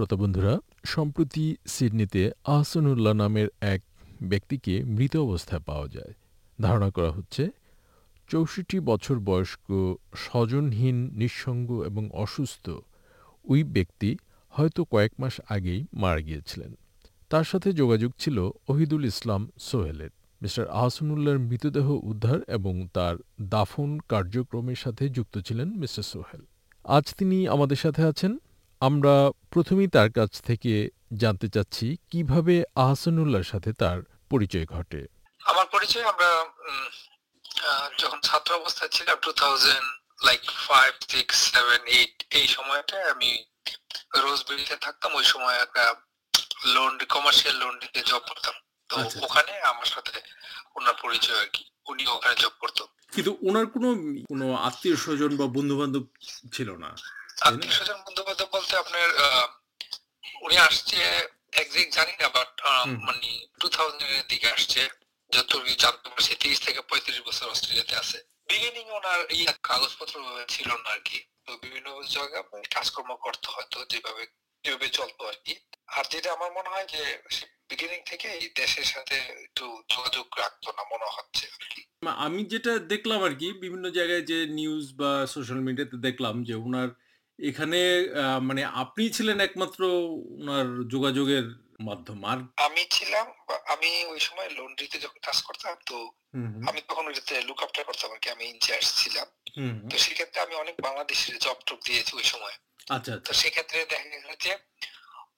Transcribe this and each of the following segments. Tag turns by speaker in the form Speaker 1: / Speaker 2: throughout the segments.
Speaker 1: শ্রোতা বন্ধুরা, সম্প্রতি সিডনিতে আহসানুল্লাহ নামের এক ব্যক্তিকে মৃত অবস্থায় পাওয়া যায়। ধারণা করা হচ্ছে, চৌষট্টি বছর বয়স্ক স্বজনহীন, নিঃসঙ্গ এবং অসুস্থ ওই ব্যক্তি হয়তো কয়েক মাস আগেই মারা গিয়েছিলেন। তার সাথে যোগাযোগ ছিল ওহিদুল ইসলাম সোহেলের। মিস্টার আহসানুল্লাহর মৃতদেহ উদ্ধার এবং তার দাফন কার্যক্রমের সাথে যুক্ত ছিলেন মিস্টার সোহেল। আজ তিনি আমাদের সাথে আছেন। আমরা প্রথমেই তার কাছ থেকে জানতে চাচ্ছি কীভাবে আহসানুল্লাহর সাথে তার পরিচয় ঘটে?
Speaker 2: আমার পরিচয় আমরা যখন ছাত্র অবস্থায় ছিলাম two thousand like five six seven eight এই সময়টায় আমি রোজবেরিতে থাকতাম। ওই সময় একটা লোন কমার্শিয়াল লোন দিতে জব করতাম। তো
Speaker 3: আচ্ছা, আচ্ছা।
Speaker 2: ওখানে আমার সাথে ওনার পরিচয় আর কি। উনি ওখানে জব করতো।
Speaker 3: কিন্তু ওনার কোনো কোনো আত্মীয় স্বজন বা বন্ধু বান্ধব ছিল না
Speaker 2: আত্মীয় স্বজন বন্ধু বলতে আপনার উনি আসছে একজ্যাক্ট জানি না বাট মানে টু থাউজেন্ড এর দিকে আসছে যতটুকু জানতে পারছি তিরিশ থেকে পঁয়ত্রিশ বছর অস্ট্রেলিয়াতে আছে। বিগিনিং ওনার ইয়ে কাগজপত্র ছিল না আর কি। তো বিভিন্ন জায়গায় কাজকর্ম করতে হয়তো যেভাবে যেভাবে চলতো আর কি। আর যেটা আমার মনে হয় যে বিগিনিং থেকে এই দেশের সাথে একটু যোগাযোগ রাখতো না মনে হচ্ছে আর কি।
Speaker 3: আমি যেটা দেখলাম আর কি বিভিন্ন জায়গায় যে নিউজ বা সোশ্যাল মিডিয়াতে দেখলাম যে ওনার এখানে মানে আপনি ছিলেন একমাত্র ওনার যোগাযোগের মাধ্যম আর
Speaker 2: আমি ছিলাম বা- আমি ওই সময় লন্ড্রিতে যখন কাজ করতাম তো
Speaker 3: হুম হুম,
Speaker 2: আমি তখন ওইটাতে লুক আফটার করতাম আর কি আমি ইনচার্জ ছিলাম।
Speaker 3: হুম হুম,
Speaker 2: তো সেক্ষেত্রে আমি অনেক বাংলাদেশের জব টব দিয়েছি ওই সময়।
Speaker 3: আচ্ছা
Speaker 2: তো
Speaker 3: আচ্ছা
Speaker 2: সেক্ষেত্রে দেখা গেছে যে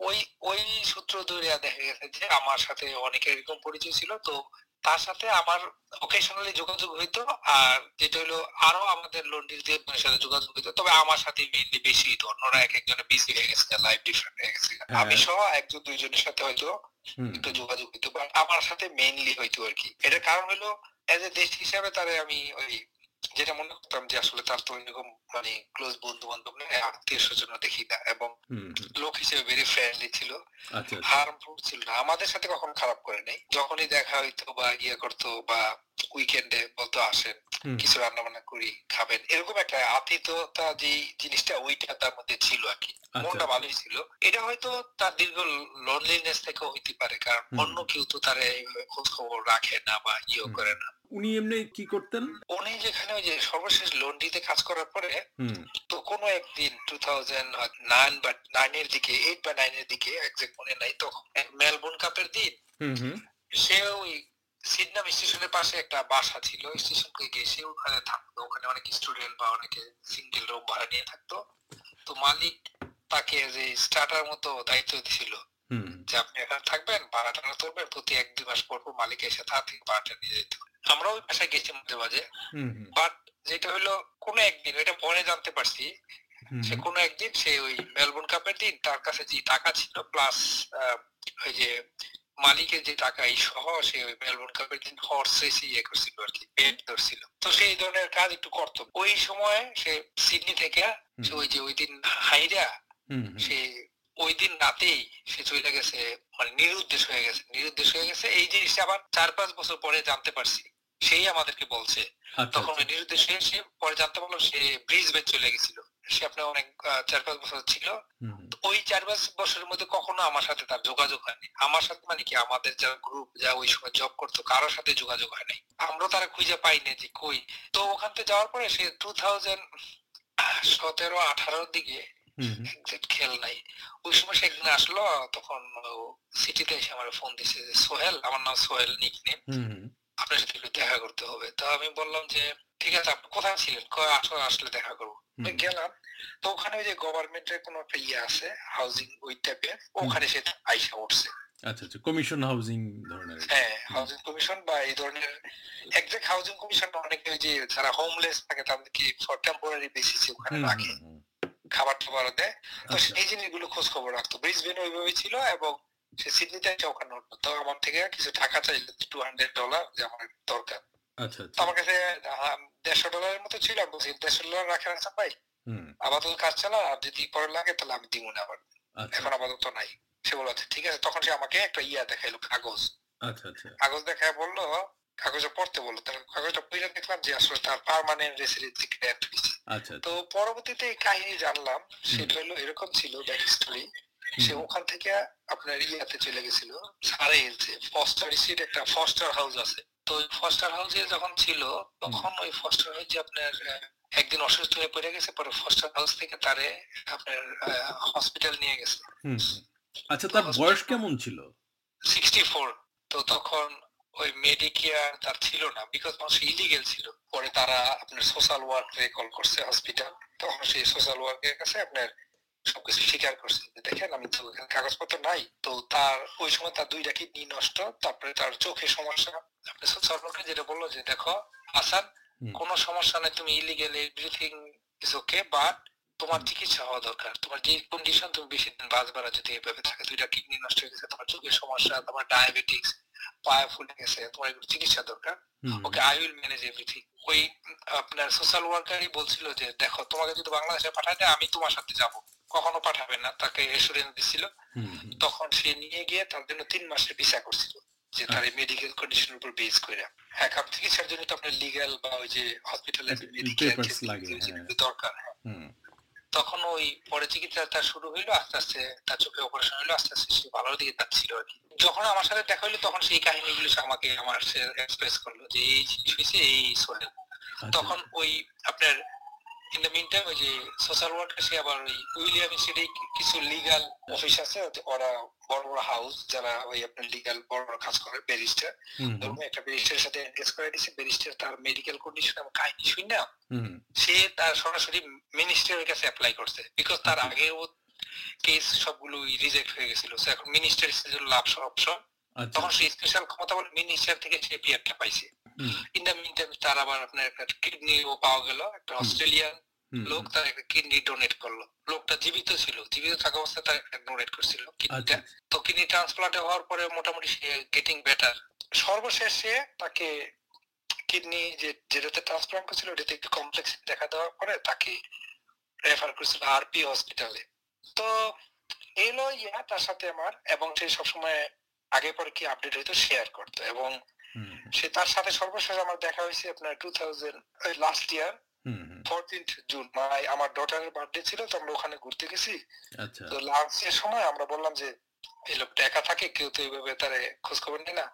Speaker 2: ওই ওই সূত্র ধরে দেখা গেছে যে আমার সাথে অনেকের এরকম পরিচয় ছিল। তো তার সাথে আমার অকেশনালি যোগাযোগ হইতো আর যেটা হলো আরও আমাদের লন্ডির দিয়ে সাথে যোগাযোগ হইতো তবে আমার সাথে মেইনলি বেশি হইতো। অন্যরা এক একজনের বিজি হয়ে গেছে লাইফ ডিফারেন্ট হয়ে গেছে। আমি
Speaker 3: হ্যাঁ।
Speaker 2: সহ একজন দুইজনের সাথে হয়তো একটু যোগাযোগ হইতো বাট আমার সাথে মেইনলি হইতো আর কি। এটার কারণ হলো এজ এ দেশ হিসাবে তারে আমি ওই যেটা মনে করতাম যে আসলে তার তো এরকম মানে ক্লোজ বন্ধু বান্ধব নেই আত্মীয় স্বজন দেখি না এবং লোক হিসেবে ভেরি ফ্রেন্ডলি ছিল।
Speaker 3: আচ্ছা আচ্ছা।
Speaker 2: হার্মফুল ছিল না। আমাদের সাথে কখনো খারাপ করে নাই। যখনই দেখা হইতো বা ইয়ে করতো বা উইকেন্ডে বলতো আসেন কিছু রান্না বান্না করি খাবেন। এরকম একটা আতিথ্যতা যে জিনিসটা ওইটা তার মধ্যে ছিল আর কি।
Speaker 3: আচ্ছা।
Speaker 2: মনটা ভালোই ছিল। এটা হয়তো তার দীর্ঘ লোনলিনেস থেকে হইতে পারে কারণ অন্য কেউ তো তার খোঁজ খবর রাখে না বা ইয়ে করে না।
Speaker 3: উনি এমনি কি করতেন?
Speaker 2: উনি যেখানে ওই যে সর্বশেষ লন্ডিতে কাজ করার পরে তো কোনো একদিন টু থাউজেন্ড নাইন বা নাইনের দিকে এইট বা নাইনের দিকে একজ্যাক্ট মনে নাই তখন মেলবোর্ন কাপের দিন সে ওই সিডনাম স্টেশনের পাশে একটা বাসা ছিল। স্টেশনকে গিয়ে সে ওখানে থাকতো। ওখানে অনেক স্টুডেন্ট বা অনেকে সিঙ্গেল রুম ভাড়া নিয়ে থাকতো। তো মালিক তাকে যে স্টার্টার মতো দায়িত্ব দিছিল যে আপনি এখানে থাকবেন ভাড়া টাড়া তুলবেন প্রতি এক দুই মাস পর পর মালিক এসে তার থেকে ভাড়াটা নিয়ে যেত। আমরা ওই বাসায় গেছি মাঝে মাঝে। বাট যেটা হলো কোনো একদিন এটা পরে জানতে পারছি সে কোনো একদিন সে ওই মেলবোর্ন কাপের দিন তার কাছে যে টাকা ছিল প্লাস ওই যে মালিকের যে টাকা এই সহ সে ওই মেলবোর্ন কাপের দিন হর্স রেসে ইয়ে করছিল আর কি পেট ধরছিল। তো সেই ধরনের কাজ একটু করতো। ওই সময় সে সিডনি থেকে সে ওই যে ওই দিন হাইরা সে ওই দিন রাতেই সে চলে গেছে মানে নিরুদ্দেশ হয়ে গেছে। নিরুদ্দেশ হয়ে গেছে। এই জিনিসটা আবার চার পাঁচ বছর পরে জানতে পারছি। সেই আমাদেরকে বলছে।
Speaker 3: আচ্ছা
Speaker 2: তখন
Speaker 3: আচ্ছা।
Speaker 2: ওই নিরুদ্দেশ হয়ে সে পরে জানতে পারল সে ব্রিজবেন চলে গেছিল। সে আপনার অনেক চার পাঁচ বছর ছিল। ওই চার পাঁচ বছরের মধ্যে কখনো আমার সাথে তার যোগাযোগ হয়নি। আমার সাথে মানে কি আমাদের যারা গ্রুপ যা ওই সময় জব করতো কারোর সাথে যোগাযোগ হয় নাই আমরা তারা খুঁজে পাইনি যে কই। তো ওখান থেকে যাওয়ার পরে সে টু থাউজেন্ড সতেরো আঠারোর দিকে একজ্যাক্ট খেয়াল নাই। ওই সময় সে একদিন আসলো তখন সিটিতে এসে আমার ফোন দিছে যে সোহেল আমার নাম সোহেল নিক নেম আপনার সাথে একটু দেখা করতে হবে। তো আমি বললাম যে ঠিক আছে আপনি কোথায় ছিলেন? কয় আসো আসলে দেখা করব। গেলাম তো ওখানে ওই যে গভর্নমেন্টের কোনো একটা ইয়ে আছে হাউজিং ওই টাইপের ওখানে সে আইসা উঠছে
Speaker 3: আচ্ছা আচ্ছা কমিশন হাউজিং ধরনের
Speaker 2: হ্যাঁ হাউজিং কমিশন বা এই ধরনের একজ্যাক্ট হাউজিং কমিশন অনেকে ওই যে যারা হোমলেস থাকে তাদেরকে ফর টেম্পোরারি বেসিসে ওখানে রাখে। খাবার টাবার দেয়। তো
Speaker 3: আচ্ছা।
Speaker 2: এই জিনিসগুলো খোঁজ খবর রাখতো। ব্রিসবেন ওইভাবে ছিল এবং সে সিডনিতে এসে ওখানে উঠতো তো আমার থেকে কিছু টাকা চাইলো টু হান্ড্রেড ডলার যে আমার দরকার।
Speaker 3: আচ্ছা
Speaker 2: তো
Speaker 3: আচ্ছা
Speaker 2: আমার কাছে দেড়শো ডলারের মতো ছিল আমি বলছি দেড়শো ডলার রাখেন আচ্ছা ভাই আপাতত কাজ চালা আর যদি পরে লাগে তাহলে আমি দিব না আবার।
Speaker 3: আচ্ছা।
Speaker 2: এখন আপাতত নাই। সে বলল আচ্ছা ঠিক আছে। তখন সে আমাকে একটা ইয়া দেখাইলো কাগজ।
Speaker 3: আচ্ছা
Speaker 2: কাগজ দেখায় বলল কাগজটা পড়তে বলল তার কাগজটা পড়ে দেখলাম যে আসলে তার পার্মানেন্ট
Speaker 3: আচ্ছা
Speaker 2: তো পরবর্তীতে এই কাহিনী জানলাম সেটা হলো এরকম ছিল ব্যাক স্টোরি সে ওখান থেকে আপনার ইয়াতে চলে গেছিল সারে ফস্টার স্ট্রিট একটা ফস্টার হাউস আছে। তো ওই ফস্টার হাউসে যখন ছিল তখন ওই ফস্টার হাউসে আপনার একদিন অসুস্থ হয়ে পড়ে গেছে পরে ফস্টার হাউস থেকে তারে আপনার হসপিটাল নিয়ে গেছে।
Speaker 3: আচ্ছা তার বয়স কেমন ছিল?
Speaker 2: সিক্সটি ফোর তো তখন ওই মেডিকেয়ার তার ছিল না বিকজ মানুষ ইলিগেল ছিল। পরে তারা আপনার সোশ্যাল ওয়ার্কে কল করছে হসপিটাল তখন সেই সোশ্যাল ওয়ার্কের কাছে আপনার সবকিছু স্বীকার করছে যে দেখেন আমি তো কাগজপত্র নাই তো তার ওই সময় তার দুইটা কিডনি নষ্ট তারপরে তার চোখে সমস্যা। আপনি ওয়ার্কে যেটা বলল যে দেখো আসান। কোনো সমস্যা নেই তুমি illegal everything is okay but তোমার চিকিৎসা হওয়া দরকার। তোমার যে কন্ডিশন তুমি বেশি দিন বাঁচবে না যদি এভাবে থাকে দুইটা কিডনি নষ্ট হয়ে গেছে তোমার চোখের সমস্যা তোমার ডায়াবেটিক্স পায়ে ফুলে গেছে তোমার এগুলো চিকিৎসা দরকার। Okay I will manage everything ওই আপনার সোশ্যাল ওয়ার্কারই বলছিল যে দেখো তোমাকে যদি বাংলাদেশে পাঠায় দেয় আমি তোমার সাথে যাব। কখনো পাঠাবে না। তাকে এসুরেন্স দিছিল। তখন সে নিয়ে গিয়ে তার জন্য তিন মাসের ভিসা করছিল যে তার মেডিকেল কন্ডিশনের উপর বেস করে। হ্যাঁ কারণ চিকিৎসার জন্য তো আপনার লিগ্যাল বা ওই যে
Speaker 3: লাগে, হ্যাঁ।
Speaker 2: দরকার হ্যাঁ। তখন ওই পরে চিকিৎসা তার শুরু হইল আস্তে আস্তে তার চোখে অপারেশন হইল আস্তে আস্তে সে ভালোর দিকে যাচ্ছিল আর কি। যখন আমার সাথে দেখা হইল তখন সেই কাহিনীগুলো আমাকে আমার এক্সপ্রেস করল যে এই জিনিস হয়েছে এই সোহেল
Speaker 3: আচ্ছা,
Speaker 2: তখন ওই আপনার ইন দ্য মিন টাইম ওই যে সোশ্যাল ওয়ার্কার সে আবার ওই উইলিয়াম ইনস্টিটিউটে কিছু লিগাল অফিস আছে ওরা বড় বড় হাউস যারা ওই আপনার লিগাল বড় বড় কাজ করে ব্যারিস্টার ধরুন একটা ব্যারিস্টারের সাথে এনগেজ করে দিছে ব্যারিস্টার তার মেডিকেল কন্ডিশন এবং কাহিনী সে তার সরাসরি মিনিস্টারের কাছে অ্যাপ্লাই করছে। বিকজ তার
Speaker 3: আচ্ছা।
Speaker 2: আগেও কেস সবগুলো রিজেক্ট হয়ে গেছিল। এখন মিনিস্টার লাভ অপশন
Speaker 3: আচ্ছা,
Speaker 2: তখন সে স্পেশাল ক্ষমতা বলে মিনিস্টার থেকে সে পিয়ারটা পাইছে। ইন দ্য মিন তার আবার আপনার একটা কিডনি ও পাওয়া গেল একটা অস্ট্রেলিয়ান লোক তার একটা কিডনি ডোনেট করল। লোকটা জীবিত ছিল জীবিত থাকা অবস্থায় তার একটা ডোনেট করছিল।
Speaker 3: আচ্ছা,
Speaker 2: কিডনিটা তো কিডনি ট্রান্সপ্লান্ট হওয়ার পরে মোটামুটি সে গেটিং বেটার সর্বশেষে তাকে কিডনি যে যেটাতে ট্রান্সপ্লান্ট করছিল ওটাতে একটু কমপ্লেক্স দেখা দেওয়ার পরে তাকে রেফার করেছিল আরপি হসপিটালে তো এলো ইয়া তার সাথে আমার এবং সে সবসময় আগে পরে কি আপডেট হইতো শেয়ার করতো। এবং সে তার সাথে সর্বশেষ আমার দেখা হয়েছে আপনার two thousand last year fourteenth June মানে আমার ডটারের বার্থডে ছিল তো আমরা ওখানে ঘুরতে গেছি।
Speaker 3: আচ্ছা,
Speaker 2: তো লাঞ্চের সময় আমরা বললাম যে এই লোকটা একা থাকে কেউ তো এইভাবে তারে খোঁজ খবর না।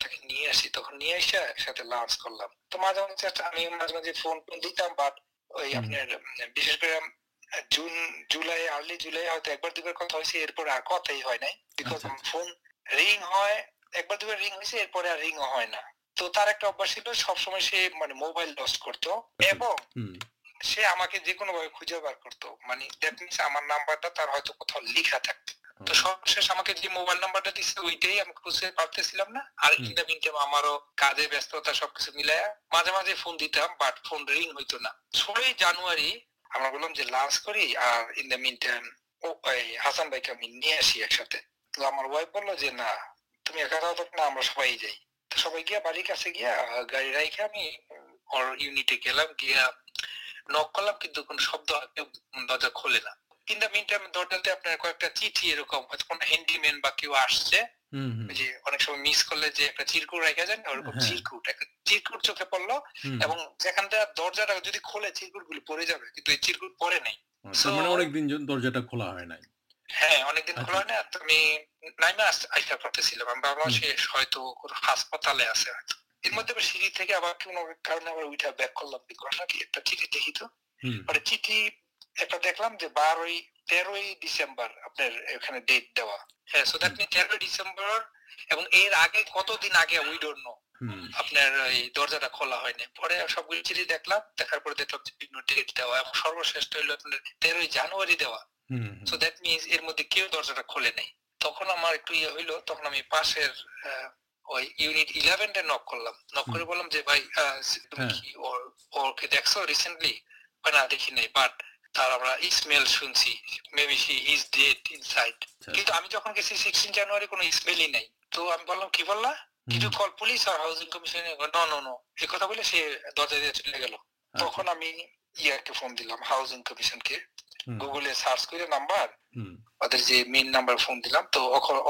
Speaker 2: তাকে নিয়ে আসি তখন নিয়ে এসে একসাথে লাঞ্চ করলাম। তো মাঝে মাঝে আমি মাঝে মাঝে ফোন টোন দিতাম বাট ওই আপনার বিশেষ করে জুন জুলাই আর্লি জুলাই হয়তো একবার দুবার কথা হয়েছে এরপরে আর কথাই হয় নাই। বিকজ। ফোন রিং হয় একবার দুবার রিং হয়েছে এরপরে আর রিংও হয় না। তো তার একটা অভ্যাস ছিল সবসময় সে মানে মোবাইল লস্ট করতো। এবং সে আমাকে যে কোনো ভাবে খুঁজে বার করতো। মানে দ্যাট মিনস আমার নাম্বারটা তার হয়তো কোথাও লেখা থাকতো তো সর্বশেষ আমাকে যে মোবাইল নাম্বারটা দিচ্ছে ওইটাই আমি খুঁজে পারতেছিলাম না। আর আমারও কাজে ব্যস্ততা সবকিছু মিলায়া মাঝে মাঝে ফোন দিতাম বাট ফোন রিং হইতো না। ষোলোই জানুয়ারি আমরা বললাম যে লাঞ্চ করি আর in the mean time Hasan ভাইকে আমি নিয়ে আসি একসাথে। তো আমার ওয়াইফ বলল যে না তুমি একা যাও না আমরা সবাই যাই। তো সবাই গিয়া বাড়ির কাছে গিয়া গাড়ি রাইখে আমি ওর ইউনিটে গেলাম গিয়া নক করলাম কিন্তু কোনো শব্দ দরজা খোলে না। ইন দ্য মিন টাইম দরজাতে আপনার কয়েকটা চিঠি এরকম হয়তো কোনো হ্যান্ডিম্যান বা কেউ আসছে। যে অনেক সময় মিস করলে যে একটা চিরকুট রেখে যায় ওরকম
Speaker 3: হ্যাঁ।
Speaker 2: চিরকুট চিরকুট চোখে পড়ল। এবং যেখানটা দরজাটা যদি খোলে চিরকুটগুলো পড়ে যাবে কিন্তু এই চিরকুট পরে নাই।
Speaker 3: মানে অনেকদিন দরজাটা খোলা হয় নাই।
Speaker 2: হ্যাঁ অনেকদিন
Speaker 3: আচ্ছা।
Speaker 2: খোলা হয় না তো আমি নাইমে আইসা করতেছিলাম। আমি ভাবলাম সে হয়তো কোনো হাসপাতালে আছে হয়তো। এর মধ্যে আবার সিঁড়ি থেকে আবার কোনো কারণে আবার উঠা ব্যাক করলাম কি করলাম কি? একটা চিঠি দেখি তো। মানে চিঠি একটা দেখলাম যে বারোই তেরোই ডিসেম্বর আপনার এখানে ডেট দেওয়া। হ্যাঁ সো দ্যাট মিন তেরোই ডিসেম্বর এবং এর আগে কতদিন আগে উই ডোন্ট নো আপনার এই দরজাটা খোলা হয়নি। পরে সবগুলো চিঠি দেখলাম দেখার পরে দেখলাম বিভিন্ন ডেট দেওয়া এবং সর্বশেষ হইল আপনার তেরোই জানুয়ারি দেওয়া। সো দ্যাট মিনস এর মধ্যে কেউ দরজাটা খোলে নাই। তখন আমার একটু ইয়ে হইল তখন আমি পাশের ওই ইউনিট ইলেভেনটা নক করলাম। নক করে বললাম যে ভাই তুমি
Speaker 3: হ্যাঁ।
Speaker 2: কি ওর ওকে দেখছ রিসেন্টলি না দেখি নাই বাট তার আমরা স্মেল শুনছি। Maybe she is dead inside কিন্তু আমি যখন গেছি সিক্সটিন জানুয়ারি কোনো স্মেলই নাই। তো আমি বললাম কি বললা? কিছু কল পুলিশ আর housing commission no no no এই কথা বলে সে দরজা দিয়ে চলে গেল।
Speaker 3: আচ্ছা,
Speaker 2: তখন আমি ইয়ারকে ফোন দিলাম হাউজিং কমিশনকে গুগলে সার্চ করে নাম্বার ওদের যে মেইন নাম্বার ফোন দিলাম তো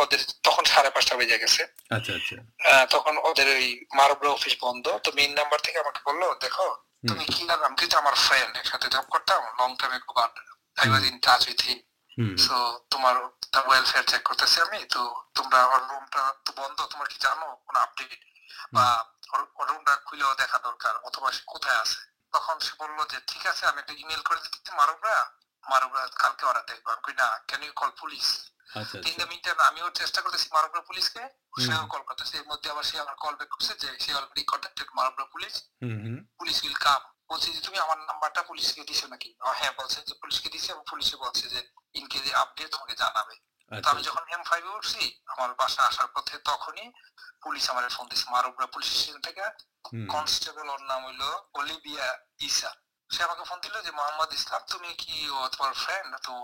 Speaker 2: ওদের তখন সাড়ে পাঁচটা বেজে গেছে।
Speaker 3: আচ্ছা আচ্ছা।
Speaker 2: তখন ওদের ওই মারবরা অফিস বন্ধ তো মেইন নাম্বার থেকে আমাকে বলল দেখো তুমি কি নাম কিন্তু আমার ফ্রেন্ড একসাথে জব করতাম লং টাইম একটু but I was in touch with him. So তোমার তার ওয়েলফেয়ার চেক করতেছি আমি তো তোমরা ওর রুমটা তো বন্ধ তোমরা কি জানো কোনো আপডেট বা ওর রুমটা খুলেও দেখা দরকার অথবা সে কোথায় আছে? তখন সে বলল যে ঠিক আছে আমি একটা ইমেল করে দিচ্ছি মারুবরা মারুবরা কালকে ওরা দেখব আমি না ক্যান ইউ কল পুলিশ
Speaker 3: আচ্ছা
Speaker 2: ইন
Speaker 3: আচ্ছা।
Speaker 2: দ্য মিন আমিও চেষ্টা করতেছি মারুবরা পুলিশকে সেও। কল করতেছে। এর মধ্যে আবার সে আমার কল ব্যাক করছে যে সে already contacted Maroubra police. Police will come বলছি যে তুমি আমার নাম্বারটা পুলিশকে দিছো নাকি? হ্যাঁ বলছে যে পুলিশকে দিছে এবং পুলিশে বলছে যে ইন কেস আপডেট তোমাকে জানাবে। তো
Speaker 3: আচ্ছা।
Speaker 2: আমি যখন এম ফাইভে উঠছি আমার বাসা আসার পথে তখনই পুলিশ আমার ফোন দিছে। মারুবরা পুলিশ স্টেশন থেকে কনস্টেবল ওর নাম হইল অলিভিয়া ইসা। সে আমাকে ফোন দিল যে মোহাম্মদ ইসলাম তুমি কি ও তোমার ফ্রেন্ড তো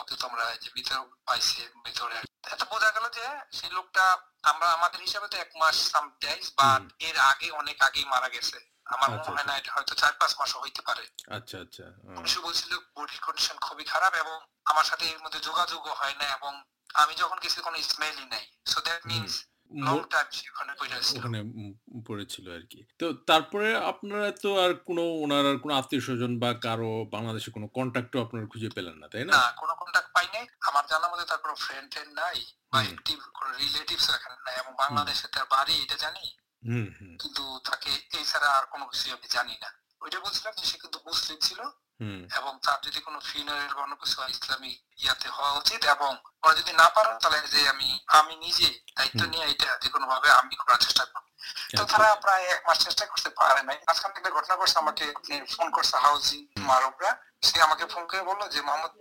Speaker 2: ওকে তোমরা যে ভিতরে পাইছে ভিতরে। এটা বোঝা গেল যে সেই লোকটা আমরা আমাদের হিসাবে তো এক মাস সামটাইজ বাট
Speaker 3: হুম।
Speaker 2: এর আগে অনেক আগেই মারা গেছে। আমার
Speaker 3: আচ্ছা,
Speaker 2: মনে হয় না এটা হয়তো চার পাঁচ মাসও হইতে পারে।
Speaker 3: আচ্ছা আচ্ছা
Speaker 2: পুলিশ বলছিল বডির কন্ডিশন খুবই খারাপ এবং আমার সাথে এর মধ্যে যোগাযোগও হয় না এবং আমি যখন গেছি কোনো স্মেলই নাই। সো দ্যাট মিনস সে ওখানে
Speaker 3: পড়েছিল আর কি। তো তারপরে আপনারা তো আর কোনো ওনার আর কোনো আত্মীয় স্বজন বা কারও বাংলাদেশে কোনো কন্ট্যাক্টও আপনারা খুঁজে পেলেন না তাই না?
Speaker 2: কোনো পাই নাই আমার জানা মতে তার কোনো ফ্রেন্ড নাই বা
Speaker 3: হুম।
Speaker 2: একটি কোনো রিলেটিভস এখানে নাই এবং বাংলাদেশে তার বাড়ি এটা জানি। কিন্তু তাকে এই ছাড়া আর কোনো কিছু আমি জানি না। ওইটা বলছিলাম যে সে কিন্তু মুসলিম ছিল। এবং তার যদি কোনো ফিউনারেল বা অন্য কিছু ইসলামিক ইয়াতে হওয়া উচিত এবং ওরা যদি না পারেন তাহলে যে আমি আমি নিজে দায়িত্ব নিয়ে এটা যে কোনো ভাবে আমি করার চেষ্টা করব। তো
Speaker 3: আচ্ছা,
Speaker 2: তারা প্রায় এক মাস চেষ্টা করতে পারে নাই। আজকাল একটা ঘটনা করছে আমাকে ফোন করছে হাউজিং মারবরা সে আমাকে ফোন করে বলল যে মোহাম্মদ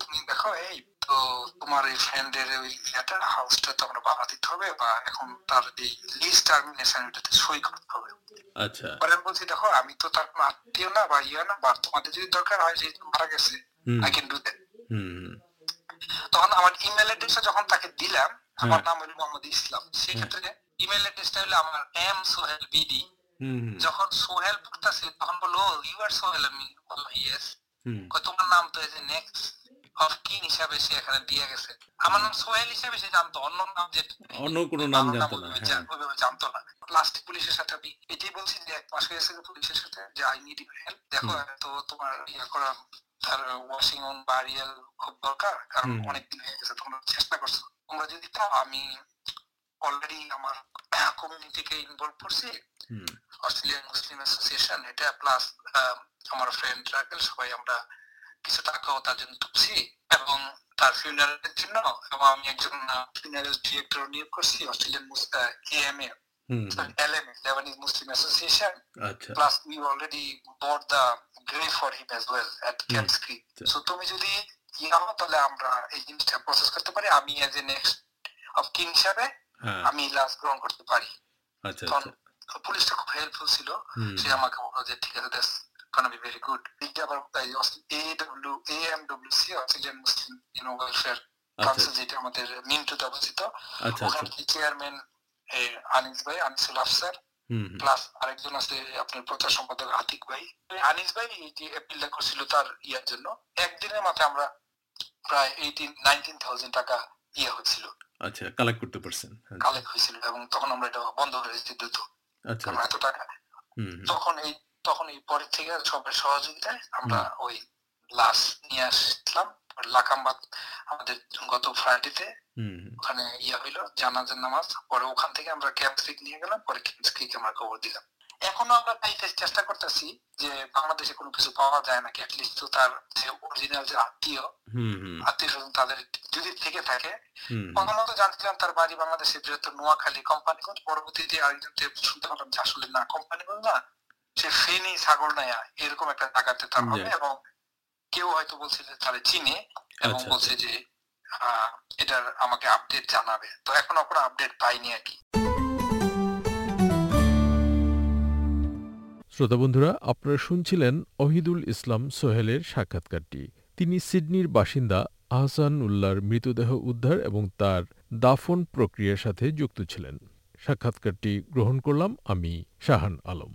Speaker 2: তুমি দেখো এই তো তোমার এই ফ্রেন্ডের ওই ইয়েটা হাউসটা তো আমরা বাধা দিতে হবে বা এখন তার এই লিস্ট টার্মিনেশন এটাতে সই করতে হবে।
Speaker 3: আচ্ছা।
Speaker 2: পরে আমি বলছি দেখো আমি তো তার কোনো আত্মীয় না বা ইয়ে না বা তোমাদের যদি দরকার হয় যে মারা গেছে আই ক্যান ডু দ্যাট তখন আমার ইমেল অ্যাড্রেসটা যখন তাকে দিলাম আমার
Speaker 3: হ্যাঁ।
Speaker 2: নাম হলো মোহাম্মদ ইসলাম। সেক্ষেত্রে ইমেল অ্যাড্রেসটা হলো আমার এম সোহেল বিডি যখন সোহেল পড়তেছে তখন বলল ইউ আর সোহেল আমি বললাম ইয়েস তোমার নাম তো এই যে নেক্সট হিসাবে সে এখানে দিয়ে গেছে। আমার নাম সোহেল হিসাবে সে জানতো অন্য নাম যে
Speaker 3: অন্য কোনো নাম জানতো না হ্যাঁ।
Speaker 2: জানতো না। লাস্ট পুলিশের সাথে আমি এটাই বলছি যে এক মাস হয়ে পুলিশের সাথে যে আই নিড ইউ হেল্প দেখো তো তোমার ইয়ে করা তার ওয়াশিং অন বারিয়াল খুব দরকার কারণ
Speaker 3: হুম।
Speaker 2: অনেক দিন হয়ে গেছে তোমরা চেষ্টা করছ। তোমরা যদি তাও আমি অলরেডি আমার কমিউনিটিকে ইনভলভ করছি। অস্ট্রেলিয়ান মুসলিম অ্যাসোসিয়েশন এটা প্লাস আমার ফ্রেন্ড রাকেল সবাই আমরা কিছু টাকাও তার জন্য তুলছি এবং তার ফিউনারেলের জন্য এবং আমি একজন ফিউনারেল ডিরেক্টর নিয়োগ করছি Australian AMA
Speaker 3: hmm hmm,
Speaker 2: LMA Lebanese Muslim Association
Speaker 3: আচ্ছা।
Speaker 2: We already bought the grave for him as well at
Speaker 3: hmm.
Speaker 2: Camp screen
Speaker 3: আচ্ছা।
Speaker 2: সো তুমি যদি ইয়ে হও তাহলে আমরা এই জিনিসটা প্রসেস করতে পারি। আমি as a next of kin হিসাবে
Speaker 3: হ্যাঁ।
Speaker 2: আমি লাস্ট গ্রহণ করতে পারি।
Speaker 3: আচ্ছা আচ্ছা।
Speaker 2: পুলিশটা খুব হেল্পফুল ছিল। সে আমাকে বলল যে ঠিক আছে gonna be very good. আবার AW AMWC Australian Muslim you know welfare
Speaker 3: আচ্ছা
Speaker 2: কাউন্সিল যেটা আমাদের মিন্টুতে অবস্থিত
Speaker 3: আচ্ছা
Speaker 2: ওখানে
Speaker 3: আচ্ছা
Speaker 2: চেয়ারম্যান আনিস ভাই আনিসুল আফসার প্লাস আরেকজন আছে আপনার প্রচার সম্পাদক আতিক ভাই। আনিস ভাই এই যে অ্যাপিলটা করছিল তার ইয়ার জন্য একদিনের মাথায় আমরা প্রায় এইটিন নাইনটিন থাউজেন্ড টাকা ইয়ে হয়েছিল
Speaker 3: আচ্ছা কালেক্ট করতে পারছেন। আচ্ছা।
Speaker 2: কালেক্ট হয়েছিল এবং তখন আমরা এটা বন্ধ করে দিয়েছি দ্রুত।
Speaker 3: আচ্ছা
Speaker 2: এত টাকা। তখন এই তখন এই পরের থেকে সবার সহযোগিতায় আমরা ওই লাশ নিয়ে আসলাম। লাকাম্বাদ আমাদের গত ফ্রাইডেতে ওখানে ইয়া হইল জানাজার নামাজ। পরে ওখান থেকে আমরা ক্যাম্প নিয়ে গেলাম পরে ক্যাম্প আমরা খবর দিলাম। এখনও আমরা পাইতে চেষ্টা করতেছি যে বাংলাদেশে কোনো কিছু পাওয়া যায় নাকি অ্যাটলিস্ট তো তার যে অরিজিনাল যে আত্মীয় আত্মীয় স্বজন তাদের যদি থেকে থাকে প্রথমত জানছিলাম তার বাড়ি বাংলাদেশে বৃহত্তর নোয়াখালী কোম্পানিগঞ্জ পরবর্তীতে আরেকজন শুনতে পারলাম যে আসলে না কোম্পানিগঞ্জ না। সে ফেনী সাগর নায়া এরকম একটা জায়গাতে তার হবে এবং কেউ হয়তো বলছে যে তারা চিনে এবং
Speaker 3: আচ্ছা,
Speaker 2: বলছে যে এটার আমাকে আপডেট জানাবে। তো এখনও কোনো আপডেট পাইনি আর কি।
Speaker 1: শ্রোতা বন্ধুরা আপনারা শুনছিলেন অহিদুল ইসলাম সোহেলের সাক্ষাৎকারটি। তিনি সিডনির বাসিন্দা আহসান উল্লাহর মৃতদেহ উদ্ধার এবং তার দাফন প্রক্রিয়ার সাথে যুক্ত ছিলেন। সাক্ষাৎকারটি গ্রহণ করলাম আমি শাহান আলম।